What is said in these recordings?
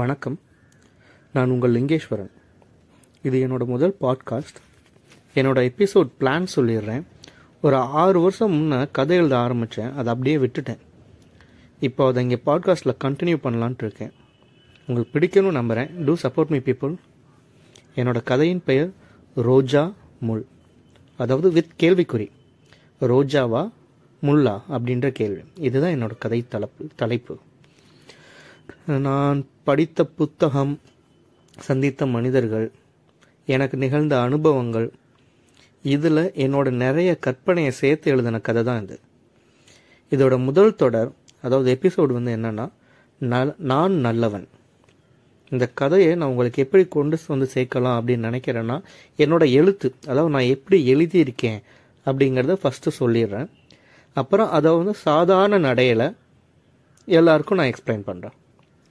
வணக்கம். நான் உங்கள் லிங்கேஸ்வரன். இது என்னோட முதல் பாட்காஸ்ட் என்னோட எபிசோட் பிளான் சொல்லிடுறேன். ஒரு ஆறு வருஷம் முன்னே கதை எழுத ஆரம்பித்தேன் அதை அப்படியே விட்டுட்டேன். இப்போ அதை இங்கே பாட்காஸ்ட்டில் கண்டினியூ பண்ணலான்ட்டு இருக்கேன். உங்களுக்கு பிடிக்கணும்னு நம்புகிறேன் டூ சப்போர்ட் மீ பீப்புள் என்னோட கதையின் பெயர் ரோஜா முள். அதாவது வித் கேள்விக்குறி. ரோஜாவா முல்லா அப்படின்ற கேள்வி. இதுதான் என்னோட கதை தலைப்பு தலைப்பு. நான் படித்த புத்தகம் சந்தித்த மனிதர்கள் எனக்கு நிகழ்ந்த அனுபவங்கள் இதில் என்னோட நிறைய கற்பனையை சேர்த்து எழுதின கதை தான் இது. இதோட முதல் தொடர் அதாவது எபிசோடு வந்து என்னன்னா நல் நான் நல்லவன். இந்த கதையை நான் உங்களுக்கு எப்படி கொண்டு வந்து சேர்க்கலாம் அப்படின்னு நினைக்கிறேன்னா என்னோட எழுத்து அதாவது நான் எப்படி எழுதியிருக்கேன் அப்படிங்கிறத ஃபஸ்ட்டு சொல்லிடுறேன். அப்புறம் அதை வந்து சாதாரண நடையில் எல்லாருக்கும் நான் எக்ஸ்பிளைன் பண்ணுறேன்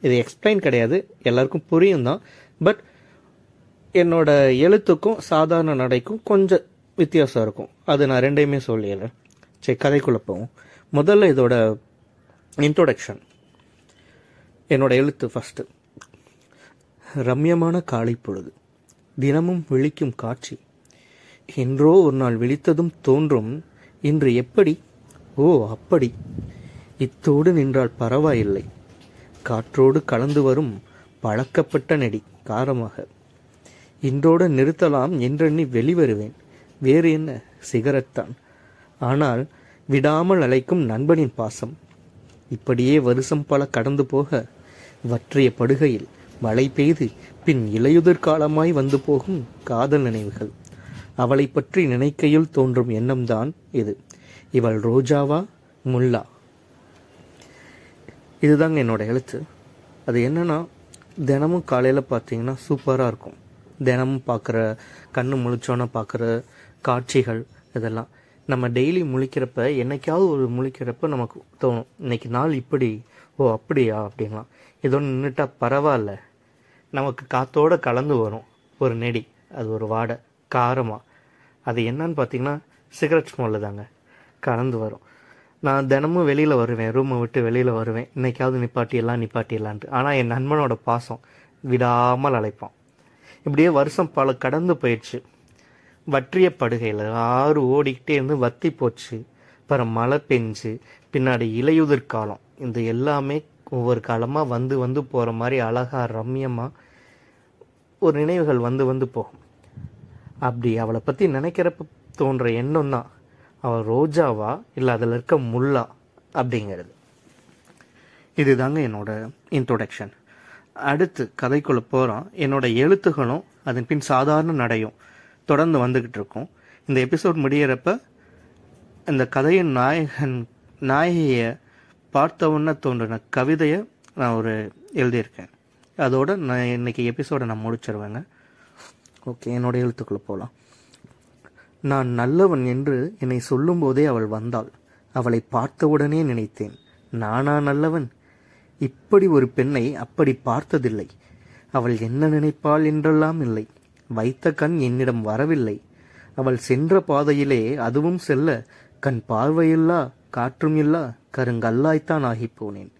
இது எக்ஸ்பிளைன் கிடையாது. எல்லாருக்கும் புரியும் தான் பட் என்னோட எழுத்துக்கும் சாதாரண நடைக்கும் கொஞ்சம் வித்தியாசம் இருக்கும். அது நான் ரெண்டையுமே சொல்லிடுறேன் சரி கதைக்குள்ளே போவோம். முதல்ல இதோட இன்ட்ரோடக்ஷன் என்னோட எழுத்து ஃபஸ்ட்டு ரம்யமான காலை பொழுது. தினமும் விழிக்கும் காட்சி. என்றோ ஒரு நாள் விழித்ததும் தோன்றும் இன்று எப்படி? ஓ அப்படி. இத்தோடு நின்றால் பரவாயில்லை. காற்றோடு கலந்து வரும் பழக்கப்பட்ட நெடி காரமாக. இன்றோடு நிறுத்தலாம் என்றெண்ணி வெளிவருவேன். வேறு என்ன? சிகரெட் தான் ஆனால் விடாமல் அழைக்கும் நண்பனின் பாசம். இப்படியே வருஷம் பல கடந்து போக வற்றிய படுகையில் மழை பெய்து பின் இலையுதிர் காலமாய் வந்து போகும் காதல் நினைவுகள். அவளை பற்றி நினைக்கையில் தோன்றும் எண்ணம்தான் இது. இவள் ரோஜாவா? முல்லா. இதுதாங்க என்னோட எழுத்து. அது என்னென்னா தினமும் காலையில் பார்த்தீங்கன்னா சூப்பராக இருக்கும். தினமும் பார்க்குற கண்ணு முழிச்சோன்னே பார்க்குற காட்சிகள் இதெல்லாம். நம்ம டெய்லி முழிக்கிறப்ப என்னைக்காவது ஒரு முழிக்கிறப்ப நமக்கு தோணும் இன்னைக்கு நாள் இப்படி ஓ அப்படியா? அப்படின்லாம். இதோ நின்றுட்டா பரவாயில்ல. நமக்கு காற்றோடு கலந்து வரும். ஒரு நெடி அது ஒரு வாடை காரமாக அது என்னன்னு பார்த்தீங்கன்னா சிகரெட் ஸ்மெல்லு தாங்க கலந்து வரும். நான் தினமும் வெளியில் வருவேன் ரூமை விட்டு வெளியில் வருவேன். இன்னைக்காவது நிப்பாட்டியெல்லாம் நிப்பாட்டிடலான்ட்டு. ஆனால் என் நண்பனோட பாசம் விடாமல் அழைப்பான். இப்படியே வருஷம் பல கடந்து போயிடுச்சு. வற்றிய படுகையில் ஆறு ஓடிக்கிட்டே இருந்து வத்தி போச்சு. அப்புறம் மழை பெஞ்சு பின்னாடி இலையுதிர் காலம். இந்த எல்லாமே ஒவ்வொரு காலமாக வந்து வந்து போகிற மாதிரி அழகா ரம்யமாக ஒரு நினைவுகள் வந்து வந்து போகும். அப்படி அவளை பற்றி நினைக்கிறப்ப தோன்ற எண்ணம் தான். அவள் ரோஜாவா இல்லை அதில் இருக்க முல்லா அப்படிங்கிறது. இதுதாங்க என்னோட இன்ட்ரொடக்ஷன் அடுத்து கதைக்குள்ளே போகிறோம் என்னோட எழுத்துகளும் அதன் பின் சாதாரண நடையும் தொடர்ந்து வந்துக்கிட்டு இருக்கும். இந்த எபிசோட் முடியிறப்ப இந்த கதையின் நாயகன் நாயகியை பார்த்தவுன்னு தோன்றின கவிதையை நான் ஒரு எழுதியிருக்கேன். அதோட நான் இன்றைக்கி எபிசோடை நான் முடிச்சிருவேங்க. ஓகே என்னோட எழுத்துக்குள்ளே போகலாம் நான் நல்லவன் என்று என்னை சொல்லும்போதே அவள் வந்தாள். அவளை பார்த்தவுடனே நினைத்தேன் நானா நல்லவன்? இப்படி ஒரு பெண்ணை அப்படி பார்த்ததில்லை. அவள் என்ன நினைப்பாள் என்றெல்லாம் இல்லை. வைத்த கண் என்னிடம் வரவில்லை. அவள் சென்ற பாதையிலே அதுவும் செல்ல கண் பார்வையில்லா காற்றும் இல்லா கருங்கல்லாய்த்தான் ஆகிப் போனேன்.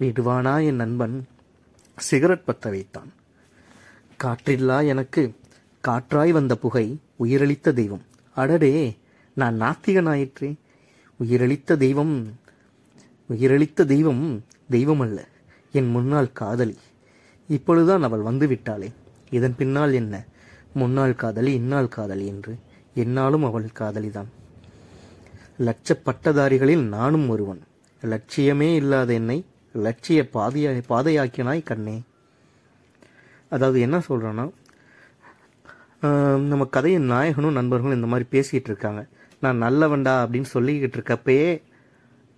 விடுவானா என் நண்பன் சிகரெட் பத்த வைத்தான். காற்றில்லா எனக்கு காற்றாய் வந்த புகை உயிரளித்த தெய்வம். அடடே நான் நாத்திகனாயிற்றே உயிரளித்த தெய்வம் உயிரளித்த தெய்வம் தெய்வம் அல்ல என் முன்னாள் காதலி. இப்பொழுதுதான் அவள் வந்து விட்டாளே இதன் பின்னால் என்ன? முன்னாள் காதலி இந்நாள் காதலி என்று என்னாலும் அவள் காதலிதான். லட்ச பட்டதாரிகளில் நானும் ஒருவன். லட்சியமே இல்லாத என்னை லட்சிய பாதையா பாதையாக்கினாய் கண்ணே. அதாவது என்ன சொல்றேன்னா நம்ம கதையின் நாயகனும் நண்பர்களும் இந்த மாதிரி பேசிட்டு இருக்காங்க. நான் நல்லவன்டா அப்படின்னு சொல்லிக்கிட்டு இருக்கப்பயே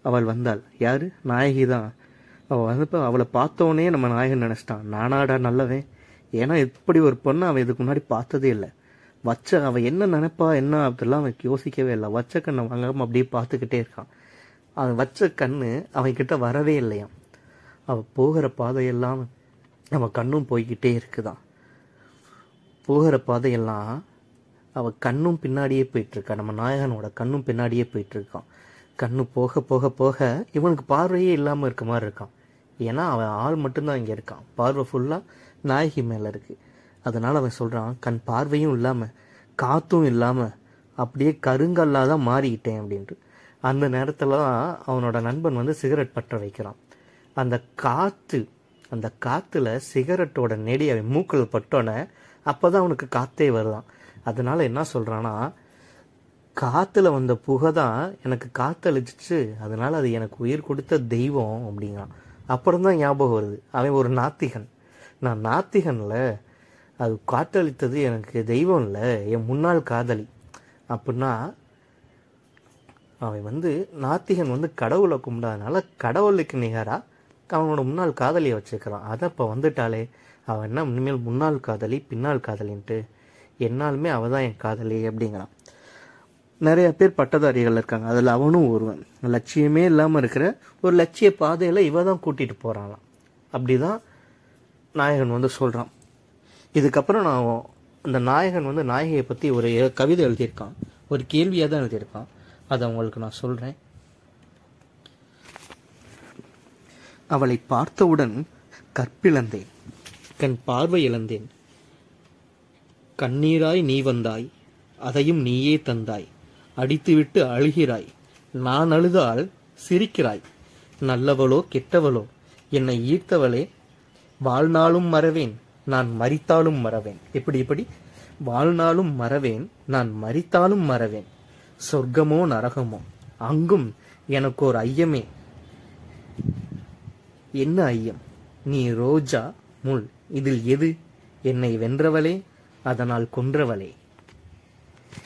அவள் வந்தாள். யார்? நாயகி தான். அவள் வந்தப்போ அவளை பார்த்தோன்னே நம்ம நாயகன் நினச்சிட்டான். நானாடா நல்லவன். ஏன்னா இப்படி ஒரு பொண்ணை அவன் இதுக்கு முன்னாடி பார்த்ததே இல்லை. வச்ச அவன் என்ன நினைப்பா என்ன அப்படிலாம் அவன் யோசிக்கவே இல்லை. வச்ச கண்ணை வாங்காமல் அப்படியே பார்த்துக்கிட்டே இருக்கான். அவன் வச்ச கண்ணு அவன்கிட்ட வரவே இல்லையாம். அவள் போகிற பாதையெல்லாம் அவன் கண்ணும் போய்கிட்டே இருக்குதான் போகிற பாதையெல்லாம் அவள் கண்ணும் பின்னாடியே போயிட்டுருக்கா. நம்ம நாயகனோட கண்ணும் பின்னாடியே போயிட்டுருக்கான். கண்ணு போக போக போக இவனுக்கு பார்வையே இல்லாமல் இருக்க மாதிரி இருக்கான். ஏன்னா அவன் ஆள் மட்டும்தான் இங்கே இருக்கான். பார்வை ஃபுல்லாக நாயகி மேலே இருக்குது அதனால் அவன் சொல்கிறான் கண் பார்வையும் இல்லாமல் காற்றும் இல்லாமல் அப்படியே கருங்கல்லாக தான் மாறிக்கிட்டேன் அப்படின்ட்டு. அந்த நேரத்தில் தான் அவனோட நண்பன் வந்து சிகரெட் பற்ற வைக்கிறான். அந்த காற்று அந்த காற்றுல சிகரெட்டோட நெடி அவன் மூக்கில் பட்டோன்னே அப்போ தான் அவனுக்கு காற்றே வருதான். அதனால் என்ன சொல்கிறான்னா காற்றுல வந்த புகை தான் எனக்கு காற்றழிச்சிச்சு அதனால் அது எனக்கு உயிர் கொடுத்த தெய்வம் அப்படிங்கிறான். அப்புறம் தான் ஞாபகம் வருது. அவன் ஒரு நாத்திகன். நான் நாத்திகனில் அது காற்றளித்தது எனக்கு தெய்வம் இல்லை என் முன்னாள் காதலி. அப்படின்னா அவன் வந்து நாத்திகன் வந்து கடவுளை கும்பிடாதனால கடவுளுக்கு நிகராக அவனோட முன்னாள் காதலியை வச்சுக்கிறான் அதை இப்போ வந்துட்டாலே அவன் என்ன இனிமேல் முன்னாள் காதலி பின்னால் காதலின்ட்டு என்னாலுமே அவள் தான் என் காதலி அப்படிங்கிறான். நிறைய பேர் பட்டதாரிகள் இருக்காங்க. அதில் அவனும் ஒருவன். லட்சியமே இல்லாமல் இருக்கிற ஒரு லட்சிய பாதையில் இவ தான் கூட்டிகிட்டு போகிறாளாம் அப்படி தான் நாயகன் வந்து சொல்கிறான் இதுக்கப்புறம் நான் அந்த நாயகன் வந்து நாயகியை பற்றி ஒரு கவிதை எழுதியிருக்கான். ஒரு கேள்வியாக தான் எழுதியிருக்கான். அதை உங்களுக்கு நான் சொல்கிறேன் அவளை பார்த்தவுடன் கற்பிழந்தேன். கண் பார்வை இழந்தேன். கண்ணீராய் நீ வந்தாய் அதையும் நீயே தந்தாய். அடித்துவிட்டு அழுகிறாய் நான் அழுதால் சிரிக்கிறாய். நல்லவளோ கெட்டவளோ என்னை ஈர்த்தவளே வாழ்நாளும் மறவேன் நான் மறித்தாலும் மறவேன். எப்படி இப்படி வாழ்நாளும் மறவேன் நான் மறித்தாலும் மறவேன். சொர்க்கமோ நரகமோ அங்கும் எனக்கு ஒரு ஐயமே. என்ன ஐயம்? நீ ரோஜா முள் இதில் எது? என்னை வென்றவளே அதனால் கொன்றவளே.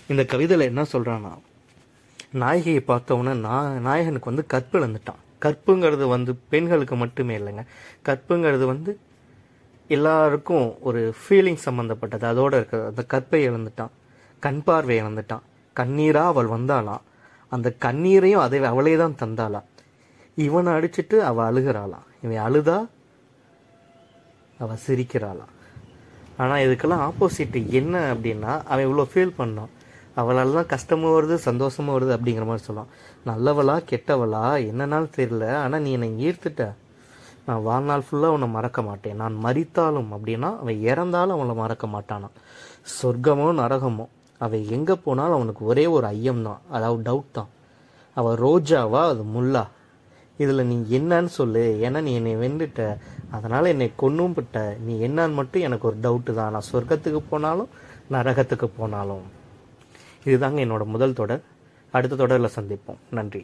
இந்த கவிதையில் என்ன சொல்கிறான்னா நாயகியை பார்த்தவொன்னே நான் நாயகனுக்கு வந்து கற்பிழந்துட்டான் கற்புங்கிறது வந்து பெண்களுக்கு மட்டுமே இல்லைங்க. கற்புங்கிறது வந்து எல்லாருக்கும் ஒரு ஃபீலிங் சம்மந்தப்பட்டது அதோட இருக்கிற அந்த கற்பை இழந்துட்டான். கண் பார்வை இழந்துட்டான். கண்ணீராக அவள் வந்தாளாம் அந்த கண்ணீரையும் அதை அவளே தான் தந்தாளாம் இவனை அடிச்சிட்டு அவள் அழுகிறாளாம் இவன் அழுதா? அவள் சிரிக்கிறாளாம். ஆனால் இதுக்கெல்லாம் ஆப்போசிட் என்ன அப்படின்னா அவன் இவ்வளோ ஃபீல் பண்ணான். அவளெல்லாம் கஷ்டமும் வருது சந்தோஷமும் வருது அப்படிங்கிற மாதிரி சொல்லலாம் நல்லவளா கெட்டவளா என்னன்னாலும் தெரியல ஆனால் நீ என்னை ஈர்த்துட்ட. நான் வாழ்நாள் ஃபுல்லாக உன்னை மறக்க மாட்டேன். நான் மறித்தாலும் அப்படின்னா அவன் இறந்தாலும் அவளை மறக்க மாட்டானான் சொர்க்கமோ நரகமோ அவன் எங்கே போனாலும் அவனுக்கு ஒரே ஒரு ஐயம் தான் அதாவது டவுட் தான். அவள் ரோஜாவா அது முல்லா? இதில் நீ என்னன்னு சொல்லு. ஏன்னா நீ என்னை வென்றுட்ட. அதனால் என்னை கொன்னும் விட்ட நீ என்னான்னு மட்டும் எனக்கு ஒரு டவுட்டு தான். நான் சொர்க்கத்துக்கு போனாலும் நரகத்துக்கு போனாலும். இதுதாங்க என்னோட முதல் தொடர். அடுத்த தொடரில் சந்திப்போம். நன்றி.